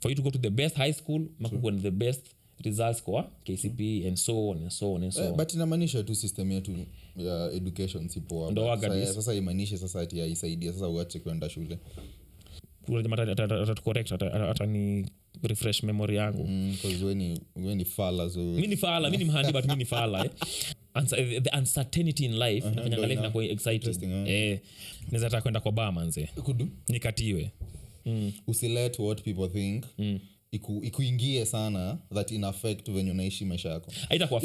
for you to go to the best high school makukuwa ni the best results kwa kcp and so on and so on and so Eh, on. but inamaanisha tu system yetu ya education sipoa Ndo waga dis- sasa imaanishe sasa ati aisaidia sasa uache kwenda shule. Kuna jamaa ata- ata- atatucorrect, ata- ata- atani refresh memory yangu. Mm, 'cause we ni, we ni fala so mi ni fala mi ni mhandi but mi ni fala eh. Uncer- the uncertainty in life inafanya ndo ina- exciting. eh. eh naweza taka kwenda kwa baa manze. Kudu? Nikatiwe usilet what people think. Iku, ikuingie sana that in affect venye unaishi maisha yako.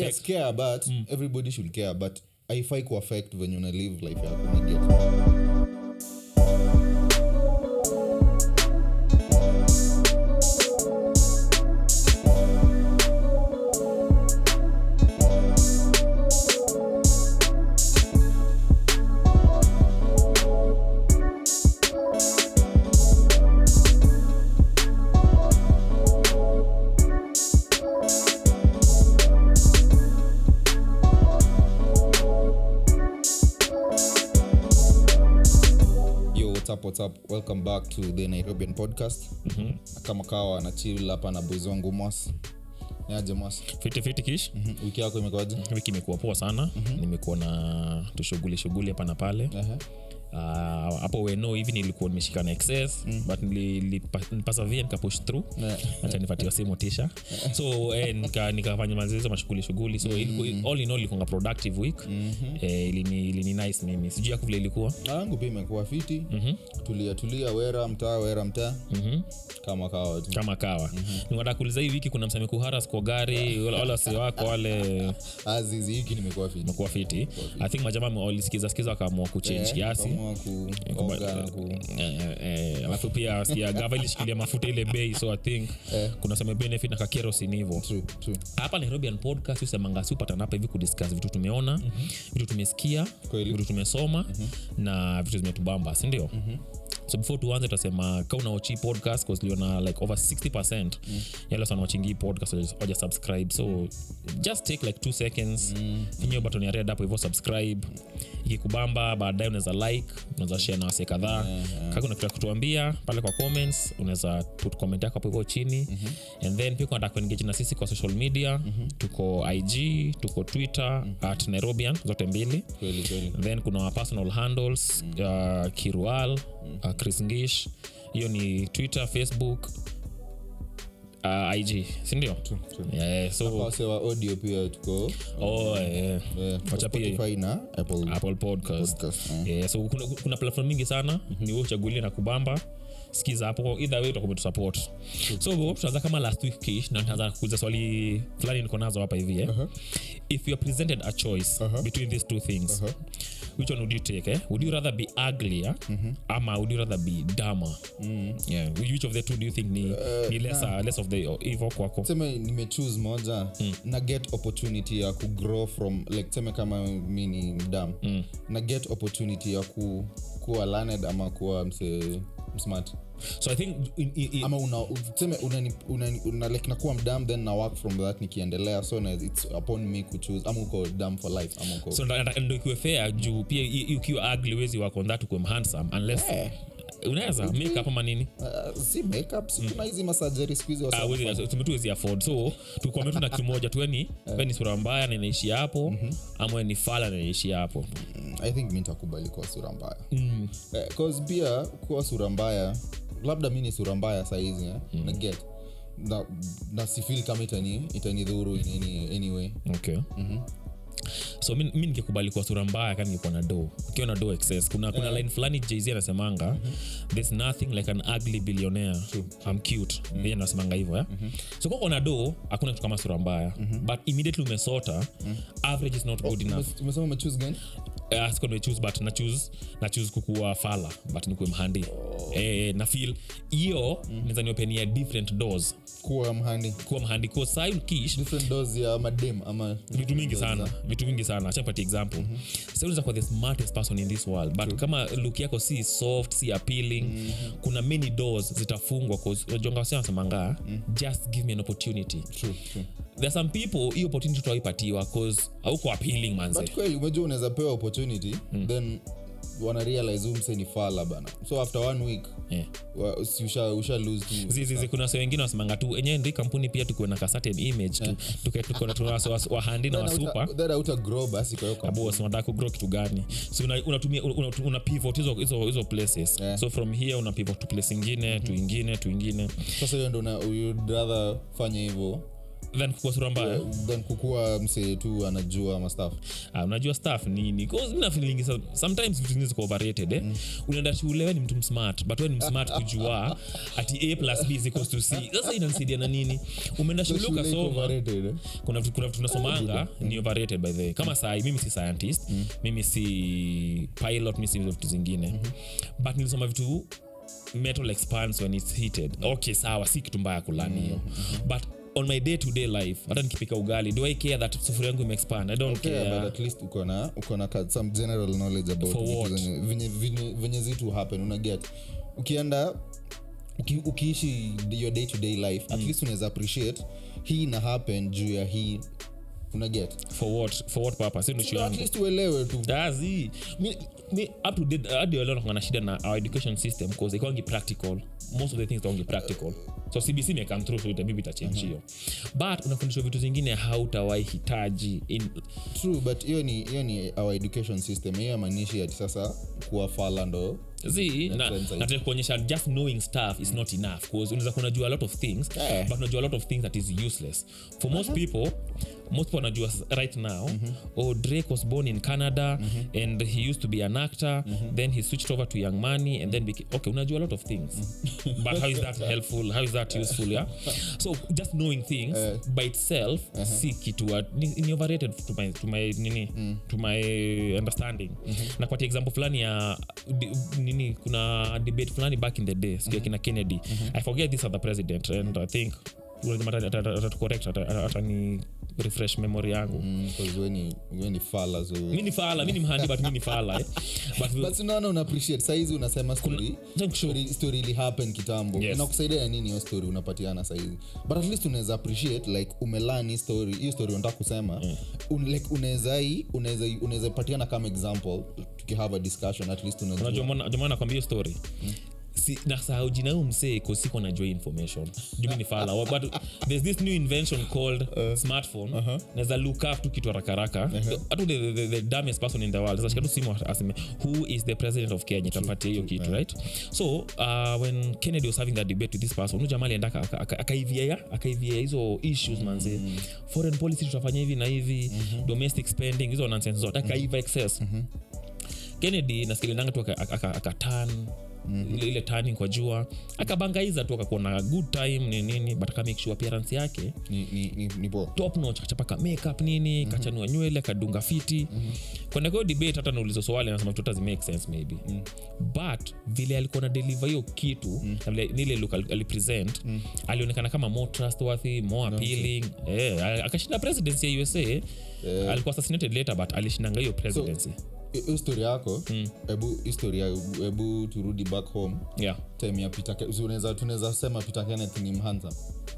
Yes, care but everybody should care but aifai kuaffect venye una live life yako welcome back to the nairobian podcast. Kama kawa na chill hapa na boys wangu mwas niaje mwas fitifiti kish. Mhm. wiki yako imekuaje wiki imekuwa poa sana. Nimekuwa na tushughuli shughuli hapa na pale. Ehe. Ah, hapo weno hivi nilikuwa nimeshika na excess but nilipasavia nikapush through. Yeah. acha nipatiwa si so eh, nika- nikafanya mazoezi mashughuli shughuli so iliku- all in all ilikuanga productive week. Eh, ilini, ilini nice mimi. Sijui yako vile ilikuwa. Yangu pia imekuwa fiti. Tulia tulia wera mtaa wera mtaa. Kama kawa tu. Kama kawa. Mm kuuliza hii wiki kuna msame kuharas kwa gari wala wasi wako wale azizi hiki nimekuwa fiti. Mekuwa fiti. I think majama walisikiza sikiza wakaamua kuchange kiasi. ku Eh, eh, alafu pia siagava ilishikilia mafuta ile bei so i think kuna seme benefit na kakerosin hivo hapa nairobian podcast usemanga si upatanapa hivi kudiscuss vitu tumeona vitu tumesikia vitu tumesoma na vitu zimetubamba sindio so before tuanze tutasema ka unaochi podcast liona like over 60 mm. yalos wanawachingi podcast waja- subscribe. So just take like two seconds. Mm. finyo button ya red hapo hivyo subscribe. Ikikubamba baadaye unaweza like unaweza share na wase kadhaa. Yeah, yeah. kaka kutuambia pale kwa comments unaweza put comment yako hapo hivyo chini. And then pia kunataka kuengage na sisi kwa social media tuko ig tuko twitter at nairobian zote mbili. Kweli kweli. Then kuna personal handles uh, kirual uh, chris ngish. Hiyo ni twitter facebook uh, ig sindio? Yeah, so audio pia tuko. Oh, yeah. Wacha pia hiyo. Spotify na apple apple podcast, podcast yeah, so kuna, kuna platform mingi sana. Ni wewe uchagulie na kubamba. Skiza hapo. Either way utakuwa umetusupport so tutaanza kama last week kish na nitaanza kuuliza swali fulani niko nazo hapa hivi eh? if you are presented a choice between these two things which one would you take eh? would you rather be uglier ama would you rather be dumber? Yeah. which of the two do you think ni, ni lesser, less of the evil kwako? Seme nimechuse moja na get opportunity ya kugrow from like seme kama mi ni mdam na get opportunity ya ku, kuwa learned ama kuwa mse smart so i think in, in, in, ama una una, una, una like nakuwa mdam then na work from that nikiendelea so na, it's upon me kuchoose ama uko dam for life ama uko so ndo- ikiwe fair juu pia ukiwa ugly wezi wako on that ukuwe mhandsome unless yeah unaweza makeup ama nini? Uh, si makeup si kuna hizi masajari skuhizi wasa- wezi- tumetu wezi afford. So tukwambia tu na kimoja tueni we ni sura mbaya na inaishi hapo ama ni fala na inaishi hapo. Mm, i think mi ntakubali kuwa sura mbaya. Mm. cause pia kuwa sura mbaya labda mi ni sura mbaya sahizi eh? na get. Na, na sifil kama itani itanidhuru in any, anyway. Okay. So mi mi ningekubali kwa sura mbaya kani ningekuwa na do. Ukiwa na do excess. Kuna, kuna line fulani jz anasemanga there's nothing like an ugly billionaire. I'm cute. Yeye anasemanga hivyo eh? so kwa na do hakuna kitu kama sura mbaya. But immediately umesota average is not good enough. Umes- umesema umechuse gani siko choose but na choose na choose kukuwa fala but nikuwe mhandi. Eh, na feel hiyo mm. naweza niopenia different doors. Kuwa mhandi. Kuwa mhandi ko sai kish. Different dos ya madem ama vitu mingi sana vitu mingi sana. Acha nipatie example. Mm-hmm. sasa unaweza kuwa the smartest person in this world but kama look yako si soft si appealing mm-hmm. kuna many doors zitafungwa unajonga wasi wanasemanga just give me an opportunity. True, true. There are some people hii opportunity tuwaipatiwa cause auko appealing manze. But kweli umejua unaweza pewa opportunity then wana realize umse ni fala bana. So after one week yeah. wa- usha, usha lose tu. Zizizi kuna wase wengine wasemanga tu enyewe ndi kampuni pia tukuwe na certain image tu. Tuke- tuko na- tuna wa- wahandi na wasupa. that hauta grow basi kwa hiyo kampuni. bos unataka kugrow kitu gani? So unatumia una, una, una pivot hizo hizo hizo places. Yeah. so from here una pivot to place ingine to ingine tu ingine. Sasa hiyo ndio una- you'd rather fanya hivyo then kukua sura mbaya. Than kukua msee tu anajua mastaf Ah, unajua staff nini nafilingi sometimes vitu zingine ziko overrated eh? unaenda shule we ni mtu msmart but we ni msmart kujua ati a plus b zikos to c. Sasa inanisaidia na nini? Umeenda shule ukasoma. kuna vitu kuna vitu tunasomanga ni overrated by the way. Kama sai mimi si scientist mimi si pilot mimi si vitu zingine. But nilisoma vitu metal expands when it's heated. Okay sawa si kitu mbaya kulani hiyo. But on my day to day life. Hata nikipika ugali do i care that sufuria yangu imeexpand? I don't okay, care. but at least uko na uko na some general knowledge about For what? venye- venye- zitu happen una get. Ukienda uki, ukiishi your day to day life at least unaweza appreciate hii ina happen juu ya hii una get. For what? For what purpose? Ndio at least uelewe tu. Azi mi, mi up to date hadi leo nakuwa na shida na our education system because ikwangi practical. Most of the things don't practical. So cbc may come through so itabidi mm -hmm. but unafundishwa vitu zingine hautawai hitaji in true but hiyo ni hiyo ni our education system. Hiyo amaanishi ati sasa kuwa fala ndo nataka kuonyesha just knowing stuff is not enough bcause unaweza kunajua a lot of things yeah. but unajua a lot of things that is useless. For most people most people wanajua right now. Oh drake was born in canada and he used to be an actor. Then he switched over to young money and then became, okay unajua a lot of things. But how is that helpful? How is that useful yeah? So just knowing things by itself si kitu ni, overrated to my, to my nini to my understanding. Na kwatia example fulani ya di, nini kuna debate fulani back in the day sikia kina kennedy. I forget this other president and i think atani refresh memory yangu. Mm, mi ni fala mi ni mhandi but mi ni fala eh. but but unaona una appreciate. Saizi unasema story story, story ili happen kitambo. Yes. inakusaidia ya nini hiyo story unapatiana saizi? But at least unaweza appreciate like umelani story hiyo story unataka kusema. Un, like unawezai unaweza unaweza patiana kama example tukihave a discussion at least unajua unajua mbona- ndio maana nakwambia hiyo story si, nasahau jina huu msee kosiko najua information. Jumi ni fala. But there's this new invention called smartphone. naweza look up tu kitu harakaraka hata the, the, the dumbest person in the world. Sasa shika simu aseme who is the president of kenya? Tampatia hiyo kitu right? So uh, when kennedy was having that debate with this person huyu jamaa alienda aka- aka- aka- akaivia ya- akaivia hizo issues manze foreign policy tutafanya hivi na hivi domestic spending hizo nonsense zote akaiva excess. Kennedy naskilinanga tu akatan aka, aka turn, ile, ile kwa jua akabangaiza tu akakuwa na good time ni nini but akamake sure appearance yake ni, ni, ni, ni top notch kachapaka makeup nini mm-hmm. kachanua nywele kadunga fiti mm-hmm. kwenda kwayo debate hata naulizo swali anasema tu make sense maybe mm. but vile alikuwa na deliver hiyo kitu mm. na vile nile look alipresent mm. alionekana kama more trustworthy more appealing eh, akashinda presidency ya usa eh. alikuwa assassinated later but alishindanga hiyo presidency hiyo story yako hebu historia hebu turudi back home. Yeah. Time ya tunaweza tunaweza sema Peter Kenneth ni mhanza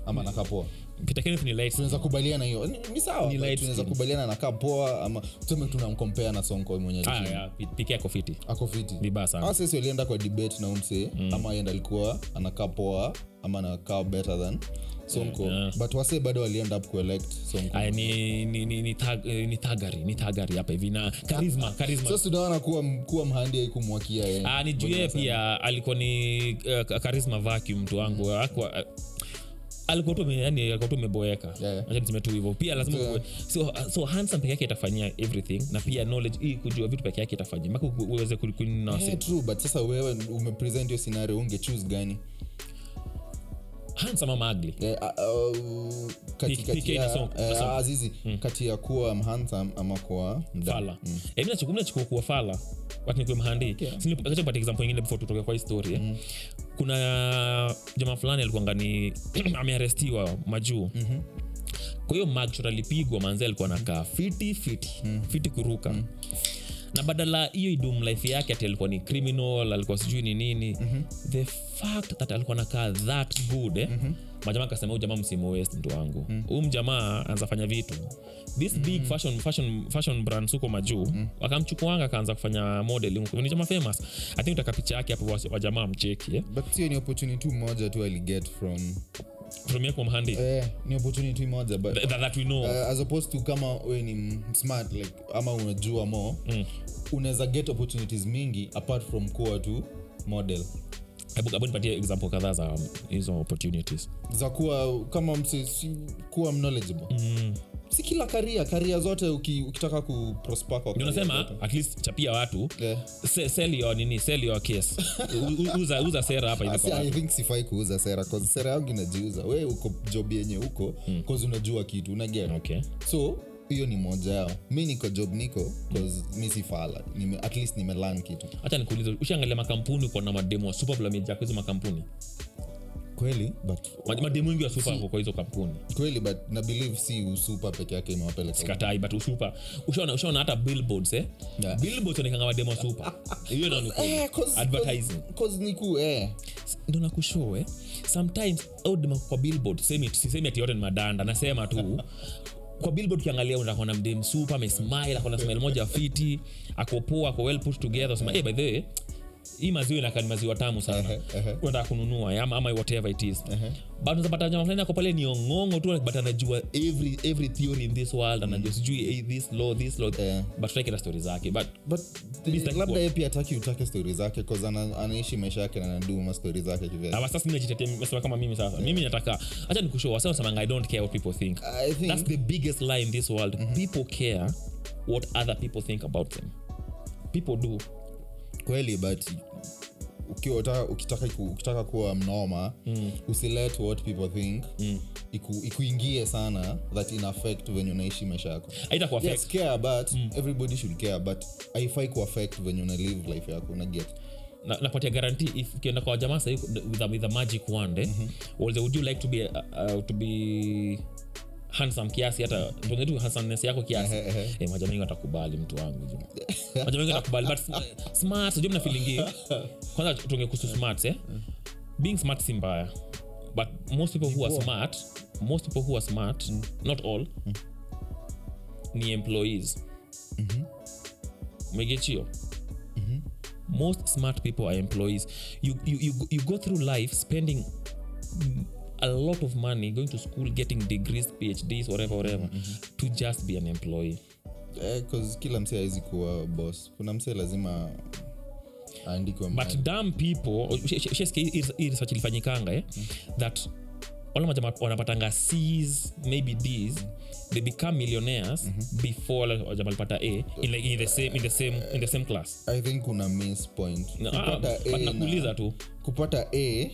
ama mm. poa peter kenneth ni light. Tunaweza kubaliana hiyo. Ni, ni sawa Ni but light tunaweza skin. kubaliana nakaa poa ama tuseme tunamkompea na sonko mwenye ah, yako fiti. Ako fiti. Vibaya sana. Sisi walienda kwa debate na umse ama yenda alikuwa anakaa poa ama anakaa better than sonko Yeah. but wase bado waliend up kuelect sonkoni Aya, ni, ni, ni, ni, thag, eh, ni thagari ni thagari hapa hivi na karisma karisma sasa tunaona kuwa kuwa mhandi aikumwakia yeye. Ah, ni juu pia alikuwa ni uh, karisma vacuum mtu wangu. Uh, alikuwa tu ame- yani alikuwa tu umeboeka Yeah. Acha niseme tu hivyo. Pia lazima So- so, so handsome peke yake itafanyia everything na pia knowledge hii kujua vitu peke yake itafanyia. Mpaka uweze ku- kunasi Eh, true but sasa wewe umepresent hiyo scenario unge choose gani handsome ama ugly Eh, uh, kati- ya- eh, kati kuwa mhandsome ama kuwa fala mm. e, mi nachukua kuwa fala okay. example ingine before tutoke kwa histori eh. kuna jamaa fulani alikuanga ni amearestiwa majuu mm-hmm. kwa hiyo magshot alipigwa manzi alikuwa nakaa fiti fiti mm. fiti kuruka mm. Na badala hiyo idum life yake ati alikuwa ni criminal alikuwa sijui ni nini mm-hmm. the fact that alikuwa nakaa that good eh? mm-hmm. majamaa akasema huu jamaa msimu west mtu wangu huyu mm-hmm. mjamaa anazafanya vitu this mm-hmm. big fashion, fashion, fashion brands huko majuu mm-hmm. wakamchukuanga akaanza kufanya modeling ni jamaa famous i think utaka picha yake hapo wa- wa mcheki eh? but sio ni opportunity moja tu aliget from from yako mhandi. Eh, ni opportunity moja but that, that we know. uh, as opposed to kama we ni smart like ama unajua mo mm. unaweza get opportunities mingi apart from kuwa tu model. Hebu nipatie example kadhaa za um, hizo opportunities. Za kuwa kama msi kuwa knowledgeable. Mm. Si kila karia karia zote uki, ukitaka kuprosper kwa at least chapia watu. Yeah. Se- sell your nini sell your case. U- u- uza, uza sera hapa hivi i think sifai kuuza sera cause sera yangu inajiuza. We uko job yenye huko mm. cause unajua kitu unaget okay. So hiyo ni moja yao. Mi niko job niko mi nime, at least nimelan kitu. Hacha nikuuliza ushaangalia makampuni kuna mademo supablamejaa kwa makampuni kweli but wengi wa supa wako kwa hizo kampuni. Kweli but na believe si usupa peke yake imewapeleka but usupa ushaona ushaona hata billboards eh? Yeah. billboards onekanga mademo wa supa hiyo ndio. Eh, advertising. cause- cause niku eh. ndo nakushow eh? Sometimes au kwa billboard sisemi sisemi ati yote ni madanda nasema tu kwa billboard ukiangalia unaona mdem super amesmile akona smile moja fiti ako poa ako well put together sema hey, by the way hii maziwa inakaa ni maziwa tamu sana. Uh-huh, unataka kununua ama, ama whatever it is. But unapata jamaa fulani ako pale ni ongongo tu but anajua every every theory in this world anajua sijui hey, this law this law. Yeah. but tutaki na story zake but but labda ye pia ataki utake stori zake cause ana, anaishi maisha yake na anaduma stori zake nimesema kama mimi sasa. Mimi nataka acha nikushow wasa wasemanga i don't care what people think. I think- that's the biggest lie in this world. People care what other people think about them. People do kweli but ukitaka, ukitaka kuwa mnoma mm. usilet what people think mm. iku, ikuingie sana that in affect venye unaishi maisha yako yes care but everybody should care but aifai kuaffect venye una live life yako unaget na- napatia guarantee if ukienda kwa jamaa sahii with a, with a magic wand eh, mm-hmm. would you like to be uh, uh, to be handsome kiasi hata tuongee tu handsomeness yako kiasi. Eh, majamaa wengi watakubali mtu wangu jo. majamaa watakubali but uh, smart sijui mna feelingi kwanza tuongee kuhusu smart eh? Being smart si mbaya. But most people who are smart most people who are smart not all ni employees. Umegechio most smart people are employees. You, you, you, you go through life spending mm, a lot of money going to school getting degrees phds whatever whatever to just be an employee. Eh, kila msee awezi kuwa boss. Kuna msee lazima aandikwe but dam people hii research ilifanyikanga eh? that wale majama wanapatanga cs maybe ds. They become millionaires before wajama walipata a in, like, in, the same, in, the same, in the same class. I think kuna miss point. No, ah, kupata nakuuliza tu. kupata a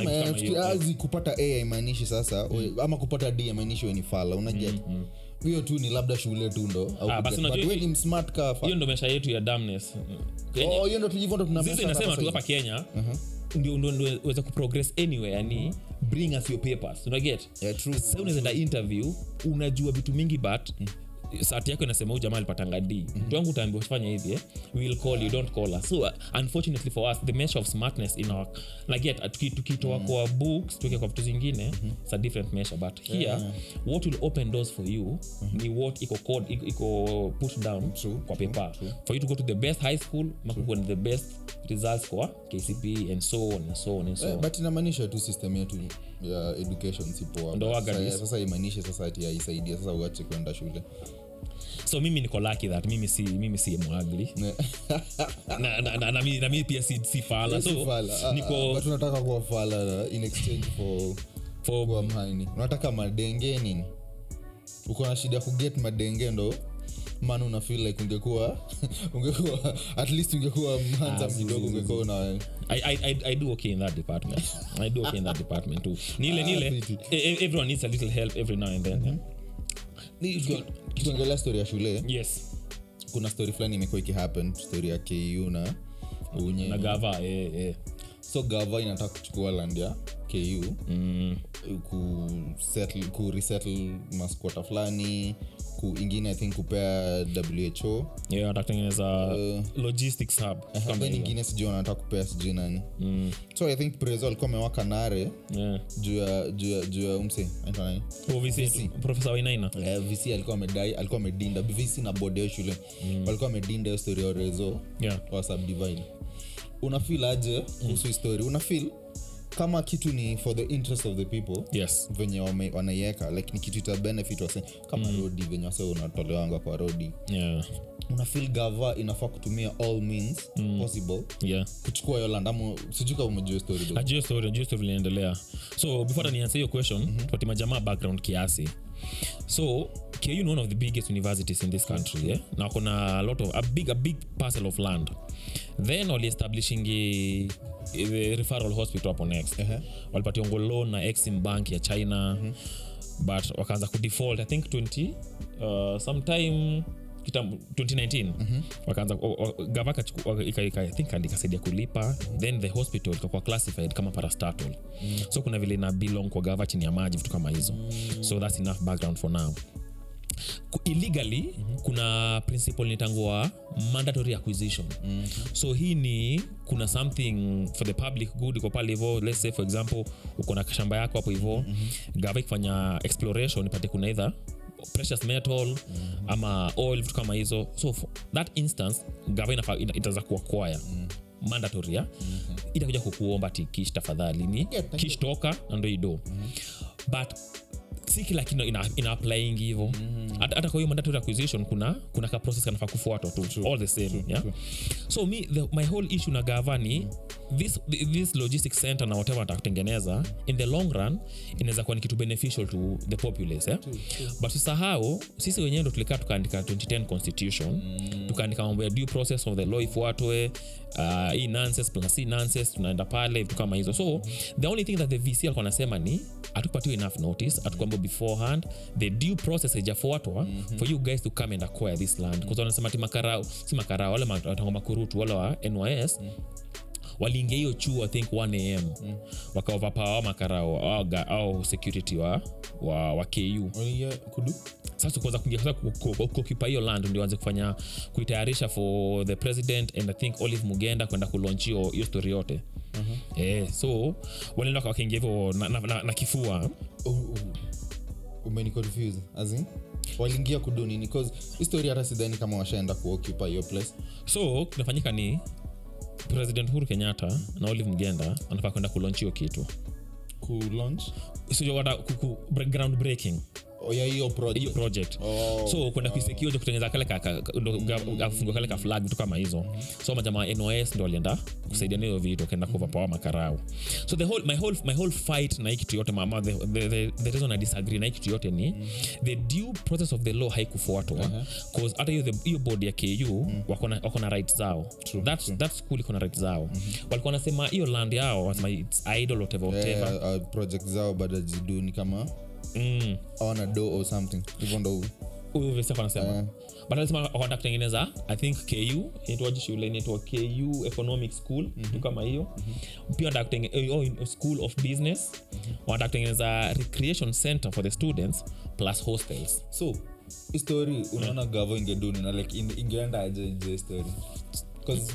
Like eh, azi kupata a haimaanishi sasa we- ama kupata d imaanishi weni fala ni mm, mm. Hiyo tu ni labda shule tu ndo Ah, unajua ni msmart ndo maisha yetu ya damness Kenya- Oh, hiyo ndo tujivondo hivyo ndo tuna sisi measure nasema hapa tu hapa kenya ndio ndio ndio kuprogress anywhere yani bring us your papers unaget. Yeah, unawezaenda interview unajua vitu mingi but sati yako inasema huu jamaa alipatanga d. Mtu wangu utaambiwa fanya hivi eh? will call you don't call us. So uh, unfortunately for us the measure of smartness in our like yet tuki- tukitoa kwa books tuke kwa vitu zingine it's a different measure. But here what will open doors for you ni what iko code iko- iko put down True, kwa paper. for you to go to the best high school makuwa the best results kwa kcp and so on and so on and so on. Yeah, but inamaanisha tu system yetu ya education sipoa. Ndo Sasa- imaanishe sasa ati aisaidia sasa uache kwenda shule so mimi niko lucky that mimi si mimi si mwagli. Na, na, na, na, mi, na mi pia si, si fala. So. Ah, ah, niko but unataka kuwa fala in exchange for for kuwa mhaini unataka madenge nini? Uko na shida ya kuget madenge ndo man una like ungekuwa ungekuwa at least ungekuwa mhanza kidogo ungekuwa una I, I, I, do okay in that department. I do okay in that department too. Nile nile e- e- everyone needs a little help every now and then yeah? Tuki- tukiongelea story ya shule yes kuna stori fulani imekuwa ikihappen stori ya ku na unye na gava eh, eh. so gava inataka kuchukua land ya ku mm. kuresettle settle, ku masquota fulani ingine i think kupea who yeah, atakutengeneza logistics hub. Uh, then ingine sijui wanataka kupea sijui nani. Mm, so i think preso alikuwa amewaka nare yeah. juu ya umse Oh, profesa wainaina. Eh, vc alikuwa amedai alikuwa amedinda. Vc na bodeo shule. Shule walikuwa amedinda hiyo story ya rezo yeah. wa subdivine. Unafil aje kuhusu mm. histori unafil kama kitu ni for the interest of the people yes. venye wanaiweka like ni kitu ita benefit wase kama rodi venye wase unatolewanga kwa rodi yeah. unafil gava inafaa kutumia all means possible. Yeah. kuchukua hiyo sijui umejua story story ajio so before nianse hiyo question mm-hmm. tupatie majamaa background kiasi. So ku ni one of the biggest universities in this country yeah? na kuna a lot of a big, a big parcel of land. Then waliestablishingi referral hospital hapo next Ehe. walipationgo loan na exim bank ya china mm-hmm. but wakaanza kudefault i think 20 uh, sometime kitambo 2019 mm-hmm. wakaanza gava ikasaidia kulipa then the hospital ikakuwa classified kama parastatal mm. so kuna vile ina belong kwa gava chini ya maji vitu kama hizo mm. so that's enough background for now illegally mm-hmm. kuna principle nitangua mandatory acquisition mm-hmm. so hii ni kuna something for the public good iko pale hivo let's say for example uko na shamba yako hapo hivo mm-hmm. gava ikifanya exploration ipate kuna either precious metal mm-hmm. ama oil vitu kama hizo so for that instance gava itaweza kuakwaya mm-hmm. mandatory ya mm-hmm. itakuja kukuomba ti kish tafadhali ni yeah, I kish toka na ndo ido mm-hmm. but si kila kino ina, ina applying hivo. Hata hata kwa hiyo mandatory acquisition kuna kuna ka process kanafaa kufuatwa tu. All the same yeah? so me the, my whole issue na gava ni this, this logistic center na whatever atakutengeneza in the long run inaweza kuwa ni kitu beneficial to the populace eh? but usahau sisi wenyewe ndo tulikaa tukaandika 2010 constitution. Tukaandika mambo ya due process of the law ifuatwe uh, hii nonsense plus hii nonsense tunaenda pale vitu kama hizo. So the only thing that the vc alikuwa anasema ni atukupatiwa enough notice atukwambia beforehand the due process haijafuatwa mm-hmm. for you guys to come and acquire this land. Bcause wanasema ti makarao si makarao wale watango makurutu wale wa nys mm. waliingia hiyo chuo i think 1 am mm. wakaovapawa makarao au, au security wa, wa, wa ku sasa kuweza kuingia sasa ku- ku- ku- kuoccupy hiyo land ndio anze kufanya kuitayarisha for the president and i think olive mugenda kwenda kulonch hiyo hiyo story yote. Uh-huh. eh, so walienda wakaingia hivyo na, na, na, na kifua. Oh, oh. umeniconfuse as waliingia kudu nini histori hata sidhani kama washaenda kuoccupy hiyo place. So kinafanyika ni president huru kenyatta na olive mgenda anafaa kwenda kulonch hiyo kitu. Ku launch? Sijota ground breaking oh, ya hiyo project project. Oh, so kwenda kuisekioja kutengeneza kale ka- ka- ka- ndo ga- afungua kale ka vitu kama hizo. So majamaa nos ndo alienda kusaidia hiyo vitu akaenda kuvapawa makarau. So the whole, my, whole, my whole fight na hii kitu yote mama the, the, the, the reason i disagree na hii kitu yote ni the due process of the law haikufuatwa cause hata hiyo the- ya ku wako wako na right zao. That, that school iko na right zao. Walikuwa wanasema hiyo land yao wanasema its idle whatever whatever. Uh, project zao bado zidu kama mm. awana do or something hivyo ndo huyu vesi anasema Eh. but alisema wanataka kutengeneza i think ku inaitwaje shule inaitwa ku economic school mm-hmm. kama hiyo mm-hmm. pia kutenge- oh, school of business mm-hmm. wanataka kutengeneza recreation center for the students plus hostels so histori unaona gavo ingeduni na like in- ingeenda story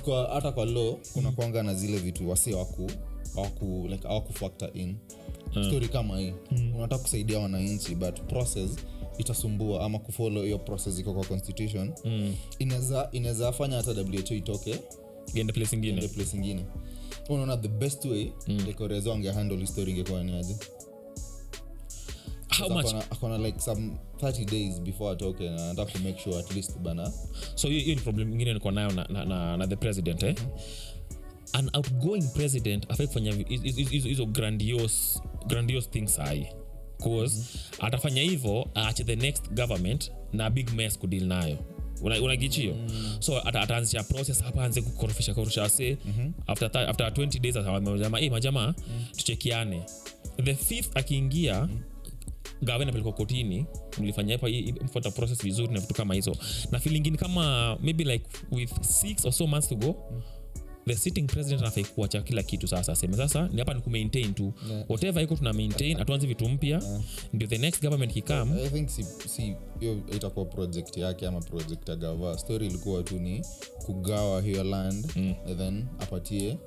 kwa hata kwa law kuna kwanga na zile vitu wasi waku awaku like awaku factor in story kama hii. Unataka kusaidia wananchi but process itasumbua ama kufolo hiyo process iko kwa constitution. Mm. inaweza fanya hata who itoke iende place ingine. place ingine. Unaona the best way mm. dekorezo angehandle histori ingekuwa ni aje? How much? Akona- like some 30 days before atoke na anataka kumake sure at least bana. So hiyo ni problem ingine niko nayo na, na, na, na the president eh? An outgoing president afai kufanya hizo- grandiose, grandiose things ai cause mm-hmm. atafanya hivyo aache the next government na big mess kudil nayo Una- unagichio mm. so ata- ataanzisha process hapa anze kukorofisha korofisha se mm-hmm. after, after 20 days atamajama hey, majamaa mm. tuchekiane the fifth akiingia mm gawe napelekwa kotini mlifanya process vizuri na vitu kama hizo na filingini kama maybe like with six or so months to go the sitting president anafai kuacha kila kitu sasa aseme sasa ni hapa ni kumaintain tu. Yeah. whatever iko tuna maintain hatuanzi vitu mpya. Ndio the next government kikam i think si, si hiyo itakuwa project yake ama project ya gava. Story ilikuwa tu ni kugawa hiyo land mm. and then apatie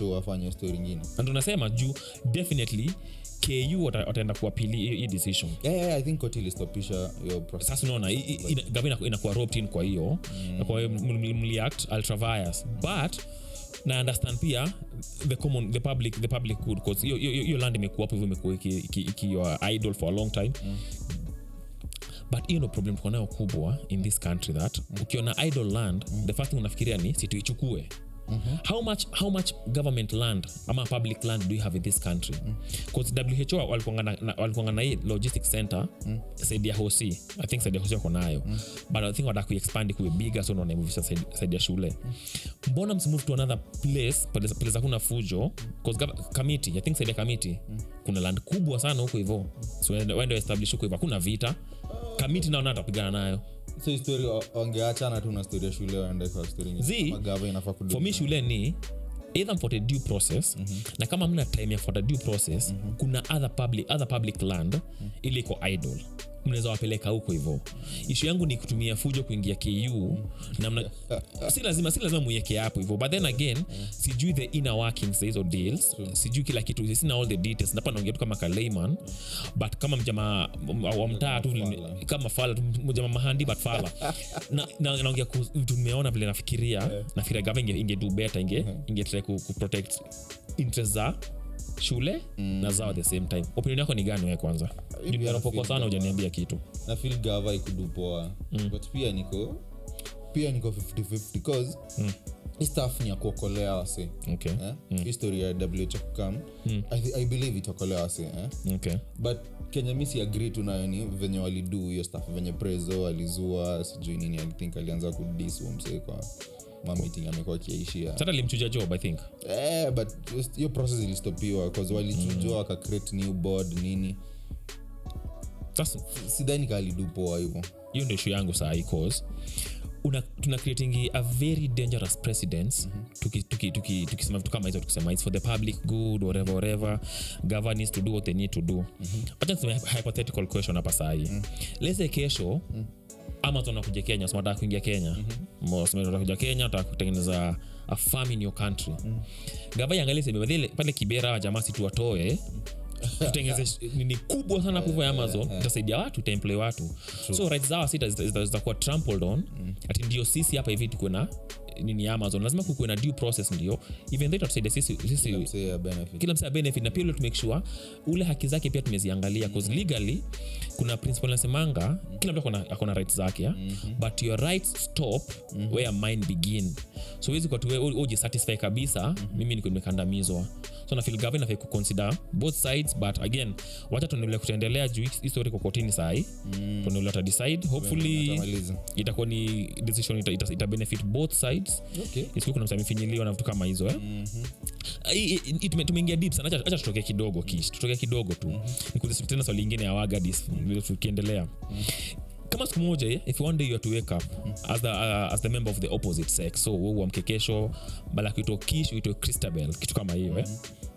who afanye story ingine na tunasema juu definitely ku wata- wataenda kuapili hii decision? Yeah, yeah, i think koti ilistopisha sasa unaona i- i- gava inakuwa roped in kwa hiyo mm. kwa hiyo mli- mli- but na understand pia the common the public the public good cause hiyo- land imekuwa hapo hivyo imekuwa iki- iki- ikiwa idol for a long time. But hiyo ndo problem tuko nayo kubwa in this country that ukiona idol land the first thing unafikiria ni situichukue how much how much government land ama public land do you have in this country? Bcause who walikuanga na- hii logistic center saidi ya hosi. I think saidi ya hosi wako nayo. But i think wataka kuexpand kuwe biga so saidi ya shule. Mbona msimove to another place place place hakuna fujo? Committee i think saidi ya committee kuna land kubwa sana huko hivo. So waende establish huko hivo hakuna vita. Kamiti naona atapigana nayo so wa- wangeachana tu na ya shule waende kwa inafaa ni either mfuate due process mm-hmm. na kama mna time ya kufuata due process mm-hmm. kuna other public, other public land mm-hmm. ili iko idle mnaweza wapeleka huko hivo ishu yangu ni kutumia fujo kuingia ku na mna, si lazima si lazima muieke hapo hivo but then again sijui the inner workings hizo deals. Sijui kila kitu. Sina all the details. Napa naongea tu kama kalayman but kama mjamaa wa mtaa tu kama fala mjamaa mahandi but fala na, na, naongea ku- vitu nimeona vile nafikiria. Nafikiria gava ingedu inge better inge, inge try ku, ku protect interest za shule na zao at the same time opinion yako ni gani we kwanza Mimi sana kama- ujaniambia kitu na feel gava ikudupoa mm. but pia niko pia niko 50-50 cause mm staff ni ya kuokolea wase okay. eh? history ya who mm. I, i believe itaokolea wase eh? okay. but kenya misi agree tu nayo ni venye walidu hiyo staff venye prezo alizua sijui nini i think alianza kudis kwa mameeting amekuwa akiaishia sasa limchuja job i think. Eh, but hiyo process ilistopiwa bcause walichujwa waka create new board nini. Sidhani kaalidu poa hivo hiyo ndio ishu yangu saa hii cause una, tuna creating a very dangerous precedence. Tukisema tuki, tuki, tuki vitu kama hizo tukisema its for the public good whatever whatever. Government needs to do what they need to do. Wacha niseme hypothetical question hapa sahii. Mm-hmm. lese kesho amazon nakuja kenya so nataka kuingia kenya. Mm-hmm. kuja kenya nataka kutengeneza a farm in your country. Gava iangalie seme pale kibera hawa jamaa watoe tutengeze ni kubwa sana kuvo ya amazon. itasaidia watu itaemploy watu. So right zawa sita zita- zita- zitakuwa trampled on. Ati ndio sisi hapa hivi tukuwe na nini ya amazon. Lazima kukuwe na due process ndio. Even though itatusaidia sisi, sisi benefit. kila msa benefit na pia ule tumake sure ule haki zake pia tumeziangalia bcause legally kuna principle nasemanga kila mtu akona- right zake ya? but your rights stop where mine begin. So wezi kwa tuwe uje satisfy kabisa mimi niko nimekandamizwa. So na feel government inafai kuconsider both sides but again wacha tunaendelea kutaendelea juu histori kokotini kwa kotini sahi tuendelee ta decide. Hopefully itakuwa ni decision ita, ita, ita benefit both sides Okay. isiku kuna msamifinyiliwa na vitu kama hizo eh? mm-hmm. tumeingia deep sana. Acha kidogo kish tutokee kidogo tu. Nikuulize tena swali ingine ya wagadis vile tukiendelea. Kama siku moja eh, if one day you are to wake up as, the, uh, as the member of the opposite sex so uamke kesho bala kuitwa kish uitwe christabel kitu kama hiyo eh?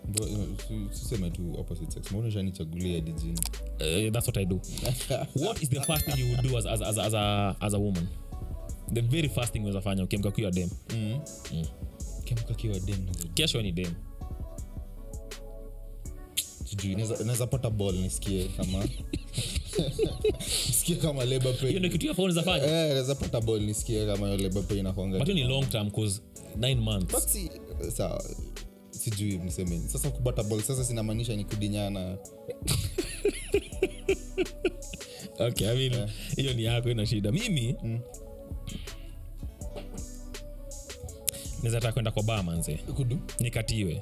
Bro, tu opposite sex. Mbona ushanichagulia hadi uh, that's what i do. What is the first thing you would do as, as, as, as, a, as a woman the very first thing unawezafanya ukiamka kuwa dem. Kiamka kiwa dem. Kesho ni dem. Sijui naweza- naweza pata ball nisikie kama. Nisikie kama labor pain. hiyo ndio kitu ya phone zafanya Eh, naweza pata ball nisikie kama hiyo labor pain inakuanga. But ni long term cause nine months. But si- sawa. Sijui msemeni sasa kupata ball sasa sinamaanisha ni kudinyana okay I mean hiyo ni yako ina shida. Mimi naweza taka kwenda kwa baa manze nikatiwe.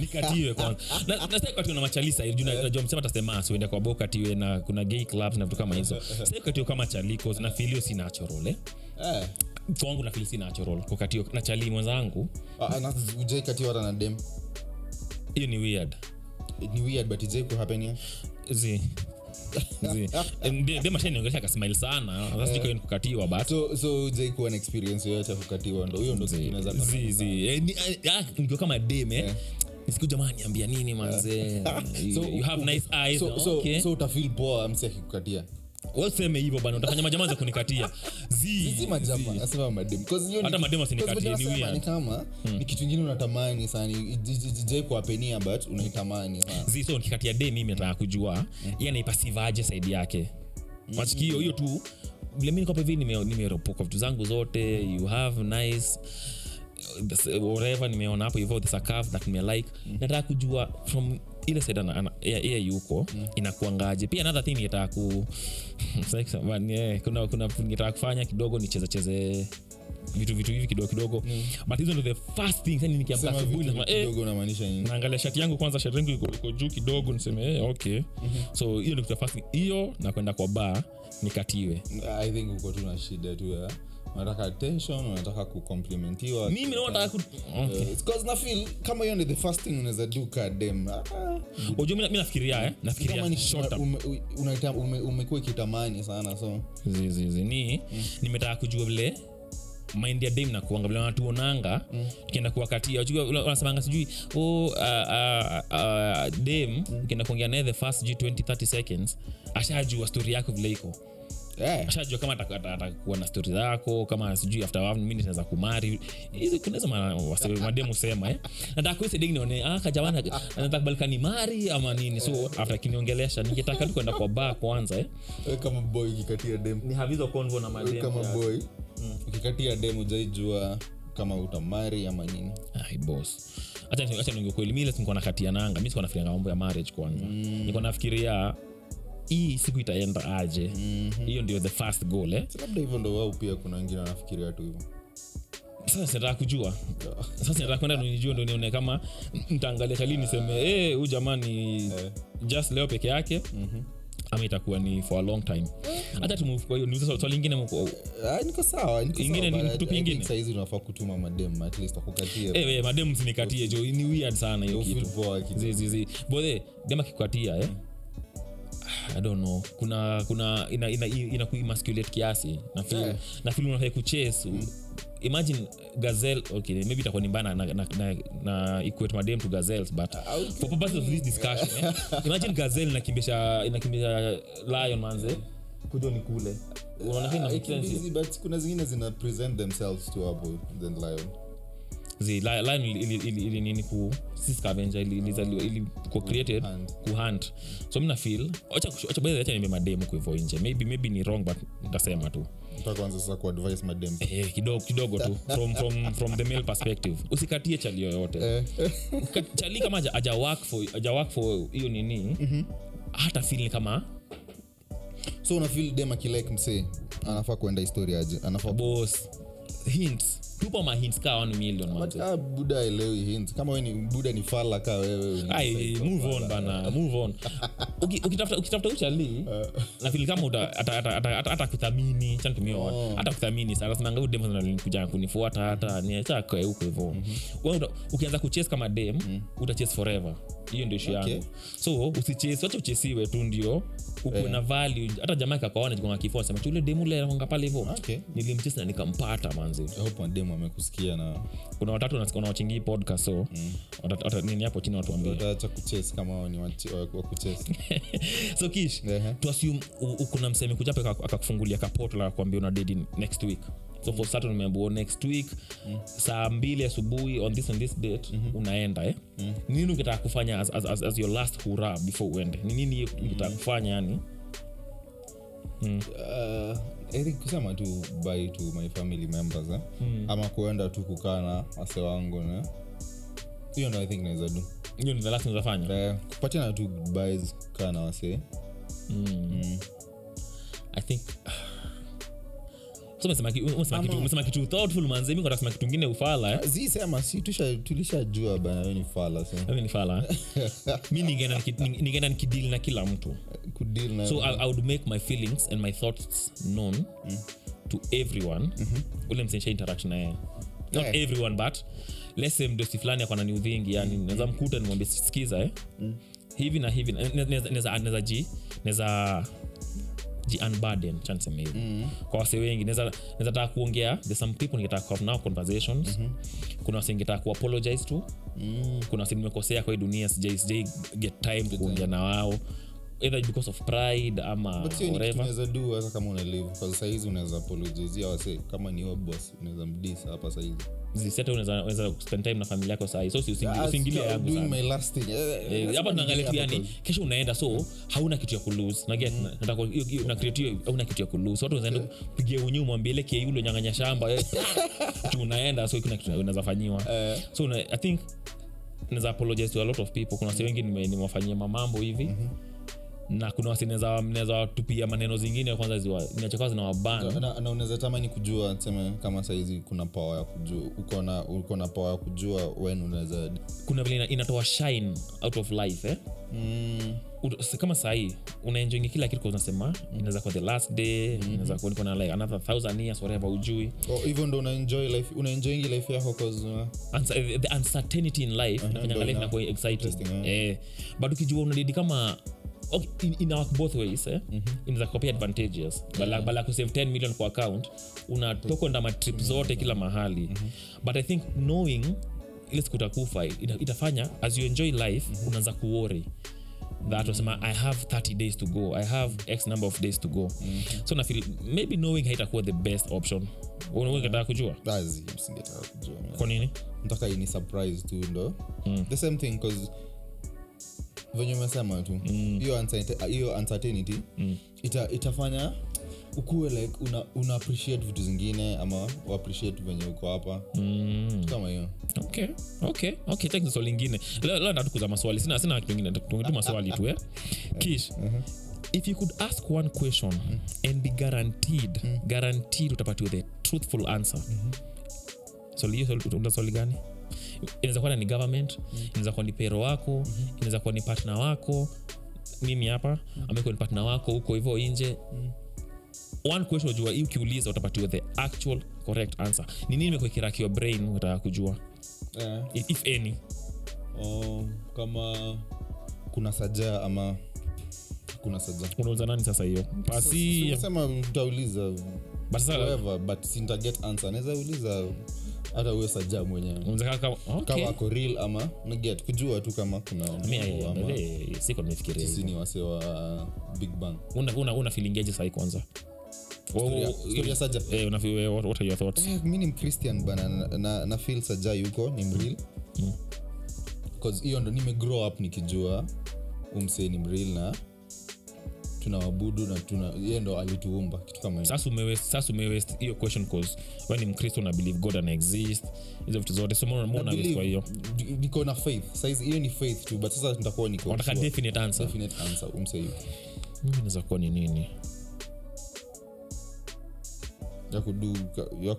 Nikatiwe kwanza Na- na sitaki kukatiwa na machalisa hivi, juu na- najua msema tasema siuende kwa bo katiwe na kuna gay clubs na vitu kama hizo. Sitaki kama chaliko na filio si natural eh? Eh. kwangu na si natural kukatiwa na chali mwenzangu. Ah, na ujai katiwa hata na dem? Hiyo ni weird. Ni weird but ijai zi demashaniongelesha kasmile sana. Sasa sijui kama ni kukatiwa but so so jai kuwa na experience yoyote ya kukatiwa ndo hiyo ndo kama- zi zi. Eh, ni- ah, ah, nikiwa kama dem eh. siku jamani ambia nini manze. You, So, you have nice eyes. so, so, okay. so utafil poa msi akikukatia Wewe hivo hivyo bana utafanya majama za kunikatia Hata madem wasinikatie, 'cause ni kama kitu ingine unatamani sana jai kuwapenia but unaitamani zi so nikikatia de mimi nataka kujua iye anaipasivaje saidi yake? Machiki hiyo hiyo tu vile mi nikopa hivi nimeropoka vitu zangu zote you have nice whatever nimeona hapo hivyo the a that nimelike. Mm-hmm. nataka kujua from ile side yeye yuko inakuangaje? Pia another thing ningetaka ku kuna kuna ningetaka kufanya kidogo nichezecheze vitu vitu hivi kidogo kidogo. But hizo ndo the first thing yani nikiamka asubuhi nasema eh naangalia shati yangu kwanza shati yangu iko- juu kidogo niseme eh, okay. So hiyo ndio kitu first thing. hiyo na kwenda kwa bar nikatiwe. I think uko tu na shida tu ya unataka attention unataka kukomplimentiwa mimi naona ku okay. Uh, na feel kama hiyo ni the first thing unaweza do kadem Unajua mi mi nafikiria eh nafikiria unaita- ume- umekuwa ikitamani sana so. Zi- zi- zi. ni nimetaka kujua vile mind ya dem nakuanga vile wanatuonanga tukienda kuwakatia. Unajua, ula- wanasemanga sijui oh, uh, uh, uh, dem ukienda kuongea naye the first sijui 20 30 seconds ashajua stori yako vile iko yeah. ashajua kama ata- ata- atakuwa na stori zako kama sijui after naweza kumari. Kunaweza mademu sema eh? Nataka kuiseding nione ah kajawana nataka kubalika ni mari ama nini? So after kiniongelesha nikitaka tu kwenda kwa baa kwanza eh? Kama boy ukikatia dem ni havizo konvo na mademu kama boy ukikatia dem ujaijua kama utamari ama nini. Bos boss. Acha ni- acha niongee kweli nakatia nanga. Mimi sikuwa nafikiria mambo ya marriage kwanza. Nilikuwa nafikiria hii siku itaenda aje? Hiyo ndio the first goal eh? Labda hivyo ndo wao pia kuna wengine wanafikiria tu hivyo. Sasa kujua. Sasa nataka kwenda ndo nijue ndo nione kama ntaangalia kali niseme hey, huyu jamani just leo peke yake. Ama itakuwa ni for a long time. Hata tumove kwa hiyo niuze swali swali lingine mko- Ah, niko sawa Ingine ingine? saizi tunafaa kutuma madem at least wakukatie Eh, madem sinikatie jo ni weird sana hiyo kitu. bothe dem akikukatia eh I don't know. Kuna kuna ina, ina, ina kuimasculate kiasi. Na feel Yeah. nafil unafai kuchase. Imagine gazel okay maybe itakuwa ni mbana na, na, na, na equate madem to gazelles but for purpose of this discussion eh, imagine gazel inakimbisha inakimbisha lion manze kujo ni kule. Unaona but kuna zingine zina present themselves to hapo than lion lion ili, ili, nini ku si scavenger ili ilizaliwa ili created Hunt. so mina feel acha acha basi acha niambie mademu kwa hivyo nje. Maybe maybe ni wrong but nitasema tu. Utakuanza sasa kuadvise madem eh, kidogo kidogo tu. From, from, from the male perspective. Usikatie chali yoyote. Ka- chali kama aja, work for aja work for hiyo nini hata feel ni kama so unafil dem akilike msee anafaa kuenda historia aje? Anafaa boss hints. Tupo mahints ka 1 million manze ah, buda aelewi hint kama ni buda ni fala ka wewe Ai, move on bana move on. Uki- ukitafuta ukitafuta uchali nafili kama uta- ata- ata- ata- ata- hata kuthamini chantumia hata kuthamini sana dem sana kunifuata hata niachakae huko hivo Wewe uta- ukianza kuchase kama dem utachase forever. Hiyo ndio ishu yangu. So usichase wacha uchesiwe tu ndio na value. Hata jamaa kakaona jikonga kifua sema chule demu anakonga pale hivyo. Okay. na nikampata manzi amekusikia na kuna watatu wanawachingii podcast so wata- nini hapo chini watuambie kuchase kama ni wachi- wa wa kuchase. So kish Ehe. tuassume kuna mseme kuchapa akakufungulia kapoto la kuambia una dedi next week so for umeambiwa next week saa mbili asubuhi on this and this date unaenda eh? nini ukitaka kufanya as, as, as, as your last hura before uende? Ni nini ukitaka kufanya yani? Uh, I kusema tu by to my family members eh? ama kuenda tu kukaa na wase wangu na hiyo ndo i think naweza du hiyo ni the last utafanya eh, kupatiana tu goodbyes kukaa na wase. I think so umesema ki- umesema kitu- thoughtful manze mi kasema kitu ingine ufala eh? zi sema si tulishajua bana we ni fala ni eh? mi ningeenda nikidil na kila mtu kudeal na so I, I would make my feelings and my thoughts known to everyone ule msensha interaction naye not Yeah. everyone but lese mdosi fulani akwana ni udhingi yani naweza mkuta nimwambia sikiza eh hivi na hivi na- neza neza ji neza ji unburden cha mm. kwa wase wengi taka kuongea there's some people ningetaka kuhave now conversations mm-hmm. kuna wase ningetaka kuapologize to mm. kuna wase nimekosea kwa hii dunia sijai sijai get time kuongea na wao either because of pride ama but hiyo ni kitu whatever. unaweza do hata kama una kwa sahizi unaweza apologizia wase kama ni boss unaweza mdisa hapa sahizi unaweza unaweza spend time na familia yako sahi so si- usingi- usiingilie stop yangu doing sana. my last thing. Eh, Eh, lazima hapa tunaangalia yani kesho unaenda so hauna kitu ya kulose hauna kitu ya kulose watu unaenda pigia unyu mwambie ile kei nyang'anya shamba. Eh, unaenda so kuna kitu unaweza fanyiwa. So i think naweza apologize to a lot of people. Kuna si wengi nimewafanyia mamambo hivi na kuna wasi naweza naweza watupia maneno zingine kwanza zinachokaa inachokuwa zinawaban na, na unaweza tamani kujua seme kama saizi kuna power ya kujua uko na uko na ya kujua wen unaweza kuna vile inatoa shine out of life eh? mm, Ut- kama sahii unaenjoingi kila kitu unasema mm. inaweza kuwa the last day inaweza kuwa niko na like another thousand years whatever ujui. Oh, hivyo ndo unaenjoy life unaenjoyingi life yako cause uh, the uncertainty in life inafanya ndo life inakuwa exciting interesting, eh. But ukijua unadidi kama okay, in, in work both ways eh? inaweza kuwa pia advantageous. Bala, kusave 10 million kwa account unatoka nda matrip zote kila mahali. But i think knowing ile siku utakufa ita, itafanya as you enjoy life unaanza kuori that wasema i have 30 days to go i have x number of days to go. So nafil maybe knowing haitakuwa the best option. Ungetaka kujua? Kwa nini? Ntaka ini surprise tu ndo. The same thing cause venye umesema tu. Hiyo mm. hiyo mm. ita, itafanya ukuwe like una, una appreciate vitu zingine ama uappreciate venye uko hapa. Mm. kama hiyo. Okay okay okay thanks. Swali lingine. Leo natukuza maswali. Sina sina kitu tungetu maswali tu eh. Kish if you could ask one question and be guaranteed guaranteed utapatiwa the truthful answer. Swali hiyo una swali gani inaweza kuwa ni government inaweza kuwa ni pero wako inaweza kuwa ni partner wako. Mimi hapa amekuwa ni partner wako huko hivyo nje one question jua hii ukiuliza utapatiwa the actual correct answer. Ni nini imekuekiraki your brain utaka kujua? Yeah. if, if any. Um, kama kuna sajaa ama kuna sajaa unauliza nani sasa hiyo? Sema utauliza but sasa but sintaget answer. Naweza uliza hata uwe saja mwenyewe. Unaweza kama kama okay. real ama naget kujua tu kama kuna Mi, mtu eh, ama bele, siko nimefikiria sisi hivyo. ni wase wa big bang. Una una una kwanza? Eh thoughts? Eh, mi ni mchristian bana na, na, na feel saja yuko ni mril hiyo mm. ndo nime grow up nikijua umsee ni mril na tunawabudu na tuna ye ndo alituumba kitu kama sasa umewest hiyo question cause we ni mkristo na believe god ana exist hizo vitu zote so mbona mbona Believe, kwa hiyo? niko na faith. Saizi hiyo ni faith tu but sasa nitakuwa niko definite answer? Definite answer yuko mimi naweza kuwa ni nini? Ya kudu ya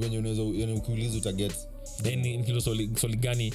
wenye unaweza yani ukiuliza utaget then ni- swali gani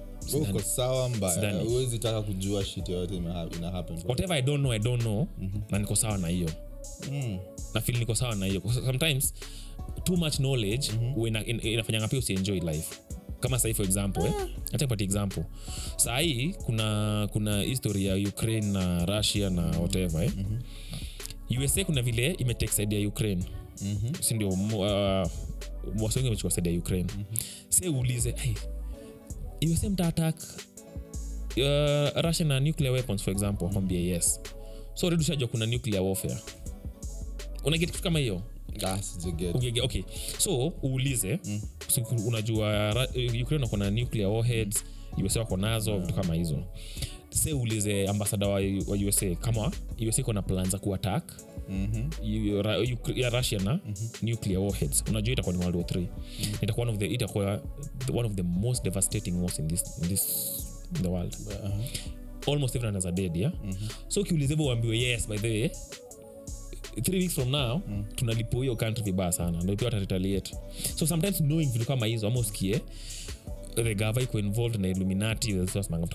uko sawa mbaya huwezi taka kujua shit yoyote ina ina happen whatever i don't know i don't know na niko sawa na hiyo Mm. na feel niko sawa na hiyo sometimes too much knowledge mm-hmm. ina, in, inafanyanga pia usienjoy life kama sahii for example eh? hata example sahii kuna kuna history ya ukraine na russia na whatever eh? mm-hmm. usa kuna vile imetake side ya ukraine Mhm. sindio uh, wasiwengi wamechukua side ya ukraine mm-hmm. se uulize hey, usa to attack uh, russia na nuclear weapons for example wakwambia yes so already ushajua kuna nuclear warfare. Unaget kitu kama hiyo. Ugege, okay. So uulize. Mm. unajua Ra- ukraine wako na nuclear warheads usa wako nazo vitu kama hizo. Se uulize ambasada wa, wa usa kama usa iko na plan za kuattack Mhm. yu- ra- Ukra- ya russia na nuclear warheads. Unajua itakuwa ni world war 3 itakuwa one of the itakuwa one of the most devastating wars in this, in this in the world. Aha. almost everyone has a dead yeah? So ukiuliza hivyo uambiwe yes by the way three weeks from now mm. tunalipo hiyo country vibaya sana. Ndo pia wataretaliate so sometimes knowing vitu kama hizo ama usikie the gava iko involved na illuminati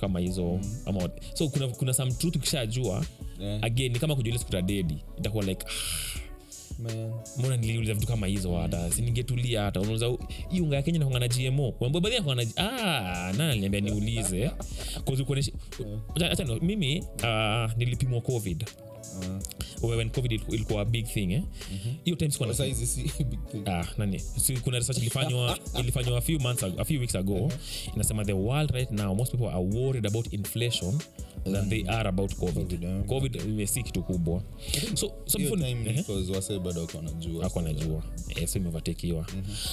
kama hizo mm. ama so kuna, kuna some truth ukishajua Yeah. again ni kama kujulia siku dedi itakuwa like ah, mbona niliuliza vitu kama hizo hata? Siningetulia hata. Unauza hii unga ya kenya nakonga na gmo Unaambiwa baadhi nakwanga na ah, nani aliniambia niulize? Ukuoneshe- Acha- acha mimi uh, nilipimwa covid Uh, when covid ilikuwa big thing eh? hiyo time sikuwa. Ah, nani? Si kuna research ilifanywa ilifanywa a few months ago, a few weeks ago. Inasema the world right now most people are worried about inflation than they are about covid. Covid, imesi kitu kubwa. So, so ako najua eh, so imevatekiwa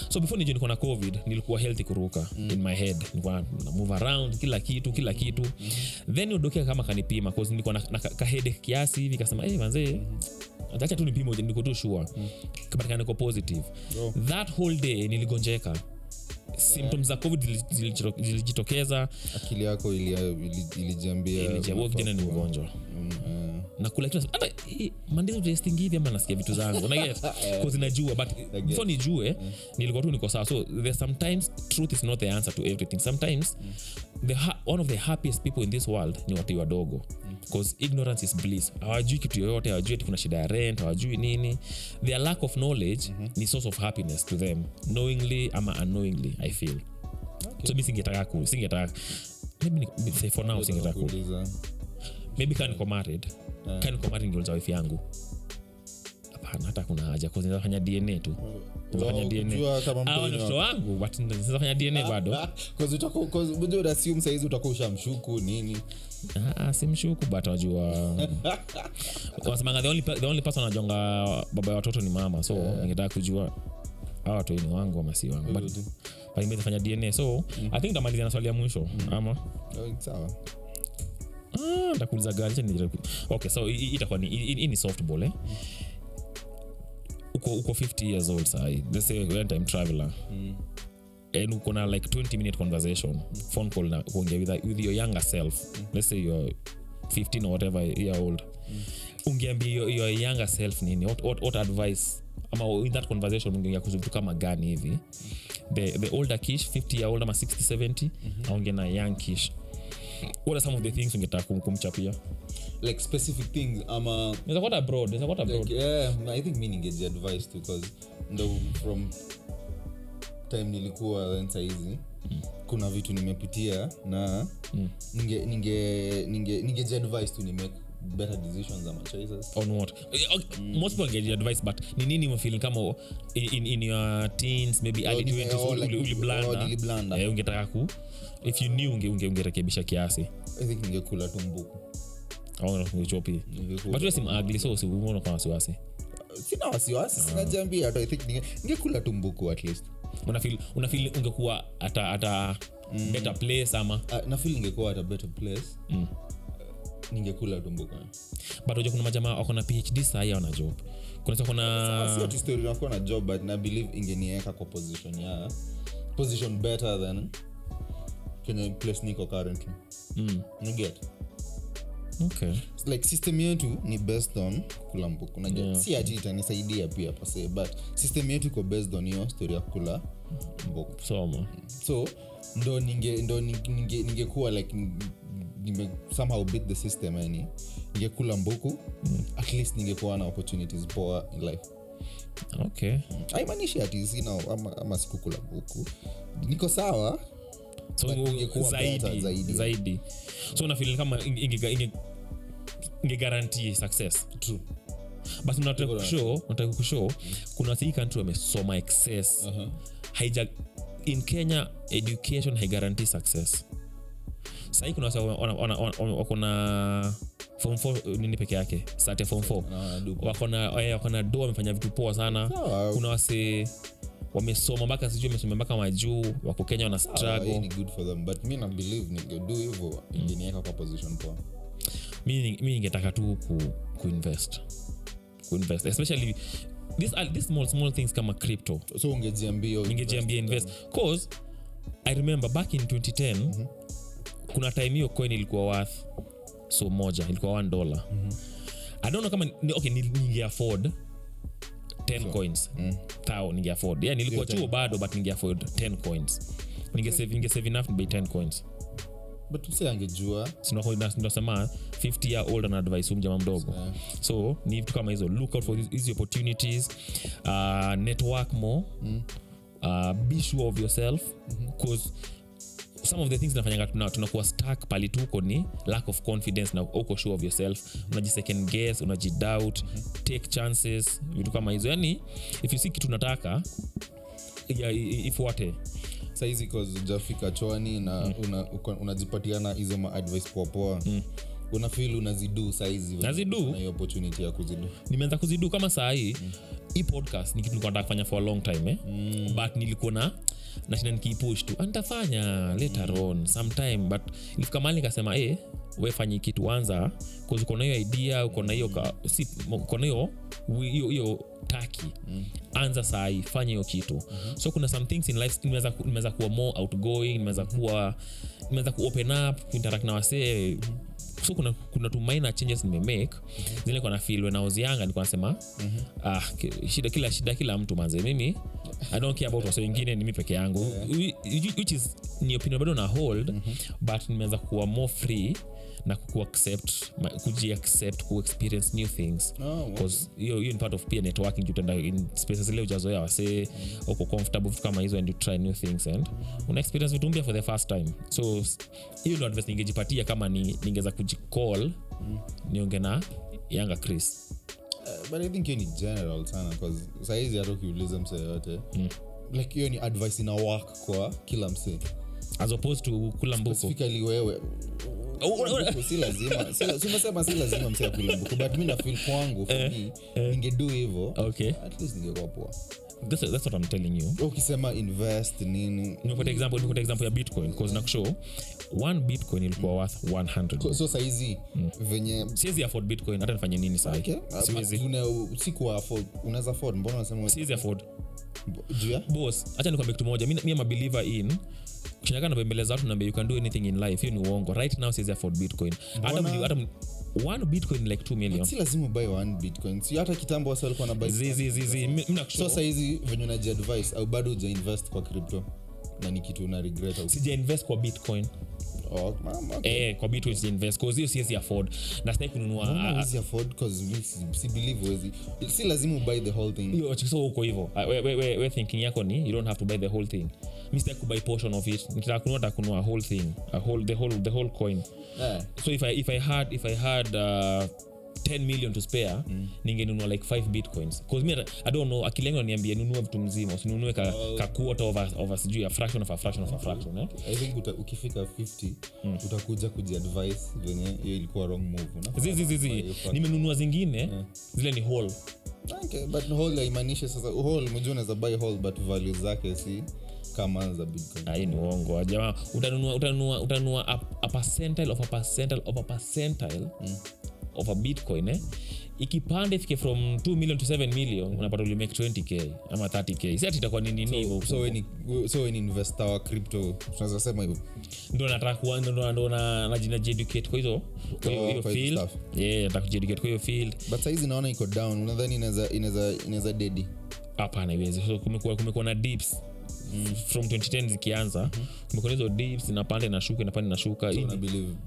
so before nijue niko na covid nilikuwa healthy kuruka in my head. Nilikuwa na move around kila kitu kila kitu. Then udokea kama kanipima cause nilikuwa na, na ka- kahede kiasi hivi kasema hey, manzee acha tu nipime niko tu sure. Kapatikana niko positive. Oh. that whole day niligonjeka. Symptoms za covid zilijitokeza. Akili yako ili- ili- ili ilijabua ni mgonjwa Mm, eh. Nakula kitu hata mandizi testing hivi ama nasikia vitu zangu. Najua but before nijue nilikuwa tu niko sawa. So there's sometimes truth is not the answer to everything. Sometimes the ha- one of the happiest people in this world ni watu wadogo. Because ignorance is bliss. Hawajui kitu yoyote hawajui kuna shida ya rent hawajui nini. Their lack of knowledge ni source of happiness to them knowingly ama unknowingly i feel. So mi singetaka ku singetaka. Maybe say for now singetaka Kuuliza. Maybe kaa niko married. Kaa niko married ngiuliza wife yangu. Hapana hata kuna haja. Kuzafanya dna tu. Nafanya Well, DNA. kujua kama mtu Au ni ni mtoto wa- wangu but dna bado. Ah, 'cause utaku- 'cause unajua unassume saizi utakuwa ushamshuku nini? Ah, simshuku but najua wasemanga the only, the only person anajonga baba ya watoto ni mama so ningetaka kujua hawa watu ni wangu ama si wangu but, but dna so i think tamalizia na swali ya mwisho ama? Oh, sawa Ah, ntakuuliza gari okay so itakuwa ni hii ni softball eh? Uko uko 50 years old sai let's say time traveler. And uko na like 20 minute conversation phone call na kuongea with, with your younger self. Let's say you're 15 or whatever year old. Ungeambia your, your younger self nini? What, what, what advice? Ama in that conversation ungeongea kuhusu vitu kama gani hivi? The, the older kish 50 year old ama 60 70 aonge na young kish what are some of the things ungetaka kum- kumchapia like specific things ama Inaweza kuwa hata abroad, inaweza kuwa hata abroad. like, yeah, i think mi ningeji advice tu cause ndo from time nilikuwa then saizi kuna vitu nimepitia na ninge ninge ninge ningeji advice tu ni make better decisions ama choices on what Eh, okay, most people get your advice but ni nini umefeel kama in, in, in your teens maybe early nime- 20s oh, uli- like, uli- uliblanda. oh, niliblanda. Eh, ungetaka ku if you knew unge, unge, ungerekebisha kiasi. I think ningekula tu mbuku. Au ungechopi Ningekula. but wewe si ugly so si kwa wasiwasi? Sina wasiwasi sinajiambia tu i ningekula tu at least. Unafeel unafeel ungekuwa hata hata better place ama? Uh, nafil ningekuwa at better place. Mm. ningekula tu but unajua kuna majamaa wako na phd sahi wana job. Kunaweza kuna sio tu story nakuwa na job but na believe ingenieka kwa position ya position better than place niko currently mm, get. Okay like system yetu ni based on kula mbuku najua Yeah. si ati itanisaidia pia pase but system yetu iko based on hiyo story ya kula mbuku soma so ndo ninge ndo ninge- ninge- like nime somehow beat the system yani ningekula mbuku at least ningekuwa na opportunities poa in life. Okay haimaanishi ati sina ama, ama sikukula mbuku niko sawa so zaidi, zaidi. zaidi. So unafeel kama ingegarantie inge- inge- success. True. But nataka kushow kuna sii kantri wamesoma excess. Uh-huh. haija in kenya education haigarantii success. Sahii kuna wako na form 4 nini peke yake? Sate form 4 na duku wako na eh, wako na do wamefanya vitu poa sana. Kuna wase wamesoma mpaka sijui wamesoma mpaka majuu wako kenya wana Ah, struggle. ni good for them. But mi na believe ningedu hivyo ingenieka kwa position poa. Mi mi ningetaka tu ku, kuinvest kuinvest especially this, this small, small things kama crypto. So ungejiambia ningejiambia invest. Cause i remember back in 2010 kuna time hiyo coin ilikuwa worth so moja ilikuwa 1 dollar. I don't know kama okay ningeafford ni- 10 coins. Tao ninge afford. Yeah nilikuwa chuo bado but ningeafford 10 coins. Ninge save ninge save enough to buy 10 coins. But msi angejua. Ndosema 50 year old an advice umjama mdogo. Yeah. so ni vitu kama hizo. Look out for hizi opportunities. Uh, network more. Uh, be sure of yourself. Because some of the things nafanyanga tuna- tunakuwa stuck pali tuko ni lack of confidence na uko sure of yourself. Unaji second guess unajidoubt take chances vitu kama hizo. Yani if you see kitu nataka ifuate. Saizi ujafika chwani na una, uko- unajipatiana hizo maadvice poapoa mm. Unafil unazidu saizi Nazidu. na hiyo opportunity ya kuzidu nimeanza kuzidu kama saa hii mm. hii podcast ni kitu nilikuwa nataka kufanya for a long time eh? mm. but nilikuwa na nashinda nikiipush tu "Ah, nitafanya later mm. on sometime but ilifika mali nikasema eh, fanyi kitu anza uko na hiyo idea uko na hiyo uko na hiyo hiyo hiyo taki mm. anza sahii fanya hiyo kitu mm-hmm. so kuna some things in life nimeweza nimeweza kuwa more outgoing nimeweza kuwa nimeweza kuopen up kuinteract na wasee mm-hmm so kuna, kuna tu minor changes nimemake mm-hmm. zile kwa na feel when I was younger nilikuwa nasema mm-hmm. ah, shida kila shida kila mtu manze mimi i don't care about wase wengine ni mi peke yangu yeah. which- which is ni opinion bado na hold mm-hmm. but nimeanza kuwa more free na kuaccept kujiaccept kuexperience new things Oh, okay. Because hiyo hiyo ni part of pia networking jutenda in spaces ile ujazoea wasee uko comfortable vitu kama hizo and you try new things and una experience vitu mpya for the first time so hiyo ndo advice ningejipatia kama ni ningeweza kujicall nionge na yanga chris Uh, but i think hiyo ni general sana saizi hata ukiuliza msee yoyote mm. like hiyo ni advice ina work kwa kila msee as opposed to kula mbuko wewe. Si lazima. Si la- si lazima msee akule mbuku but mi nafil kwangu for me ningedu hivo okay. at least ningekuwa poa. That's, that's what i'm telling you. Ukisema invest nini? Nimepata example nimepata example ya bitcoin because nakushow one bitcoin ilikuwa worth 100 so saizi venye siwezi afford bitcoin hata nifanye nini sahi Okay. siwezi. sikuwa afford unaweza afford mbona unasema siwezi afford. Juu ya? Bos hacha nikwambia kitu moja. Mi mi am a believer in kushinaka nabembeleza watu naambia you can do anything in life. Hiyo ni uongo. Right now siwezi afford bitcoin. Hata mni- hata mni- one bitcoin like 2 million. Si lazima buy one bitcoin. Si hata kitambo wasi walikuwa na buy zizi zizi mi mi so venye unaji advice au bado uja invest kwa crypto? Na ni kitu una regret au sija invest kwa bitcoin. Oh, okay. eh kwa bitcoin sija cause hiyo siwezi afford. Na sitaki Mbona huwezi afford? Cause mi si, si believe huwezi. Si lazima ubuy the whole thing. Hiyo so uko hivyo. Ah, we, we, we, we thinking yako ni you don't have to buy the whole thing mi sitaki kubuy portion of it. Kununua nataka whole thing a whole, the, whole, the whole coin. Yeah. so if I, if I had if I had uh, 10 million to spare mm. ningenunua like 5 bitcoins. Bcause mi i don't know akilengo niambia nunua vitu mzima usinunue ka, uh, ka quarter of a sijui a fraction of a fraction of a fraction eh? i think uta, ukifika 50 utakuja kujiadvice venye hiyo ilikuwa wrong move Unafaa zizi zizi buy hiyo fact. nimenunua zingine zile ni whole. Okay, but whole haimaanishi sasa whole mjua unaweza buy whole but value zake si kama za bitcoin. Hii ni uongo. Jamaa utanunua utanunua utanunua a, a percentile of a percentile of a percentile mm. of a bitcoin eh? ikipanda ifike from 2 million to 7 million unapata ulimake 20k ama 30k si ati itakuwa ni nini hivyo so we ni so we ni investor wa crypto. Tunaweza sema hivyo. Ndo nataka kuwa- ndo- ndo ndo na- naji- najieducate kwa hizo hiyo kwa field. hiyo field. But saizi naona iko down. Unadhani inaweza dedi hapana iwezi so kumekuwa kumekuwa na dips. From 2010 zikianza kumekuwa hizo dips inapanda inashuka inapanda inashuka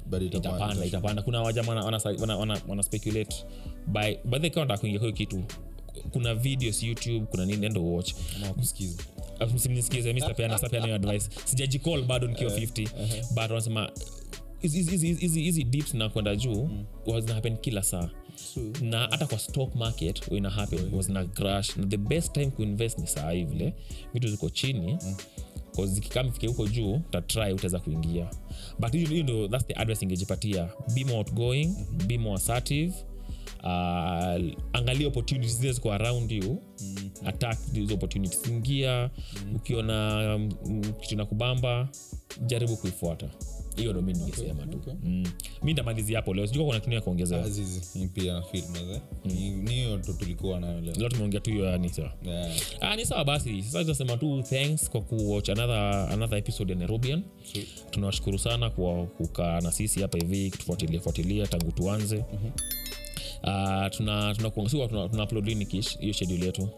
but itapanda. itapanda kuna wajama wana, speculate by by the count kuingia kwa kitu kuna videos youtube kuna nini endo watch kusikiza msimnisikize mi sitapeana sitapeana advice. Sijajicall bado nikiwa 50 but wanasema hizi- hizi- hizi hizi- dips na kwenda juu mm. zina kila saa True. na hata kwa stock market ina happen was na crash na the best time kuinvest ni saa hii vile vitu ziko chini mm. zikikama fike huko juu utatry utaweza kuingia but hiyo ndo thats the advice ingejipatia be more outgoing mm-hmm. be more assertive uh, angalia opportunities zile ziko around you mm-hmm. attack these opportunities ingia mm-hmm. ukiona um, kitu na kubamba jaribu kuifuata hiyo ndo mi ningesema tu. Okay. mm. mi ndamalizia hapo leo. Sijua kuna kitu ya kuongezea pia tulikuwa nayo leo. Leo tumeongea tu hiyo yani sawa. Yeah. ah, ni sawa basi. Sasa tunasema tu thanks kwa kuwatch another, another episode ya nairobian. Tunawashukuru sana kwa kukaa na sisi hapa hivi kutufuatilia fuatilia tangu tuanze. Mm-hmm. uh, tuna tuna, tuna, tuna, tuna upload lini kish hiyo schedule yetu?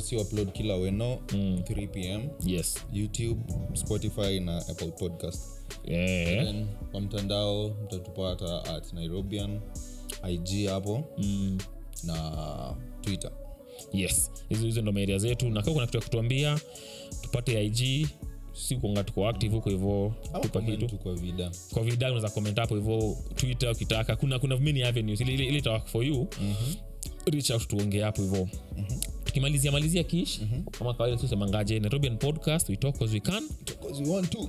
Si upload kila weno. 3 pm yes. Youtube spotify na apple podcast yeah. then kwa mtandao mtatupata at nairobian ig hapo mm. na twitter. Yes. Hizo hizo ndo maeria zetu. Na kama kuna kitu ya kutuambia tupate ig si kuanga tuko active huko hivo tupa kitu. kwa vida kwa vida unaweza comment hapo hivo twitter ukitaka. Kuna kuna many avenues. Ili, ili, ili tawak for you mm-hmm. reach out tuongee hapo hivo. Mm-hmm. tukimalizia malizia kish. Mm-hmm. kama kawaida tusemangaje nairobian podcast we talk as we can. Because we want to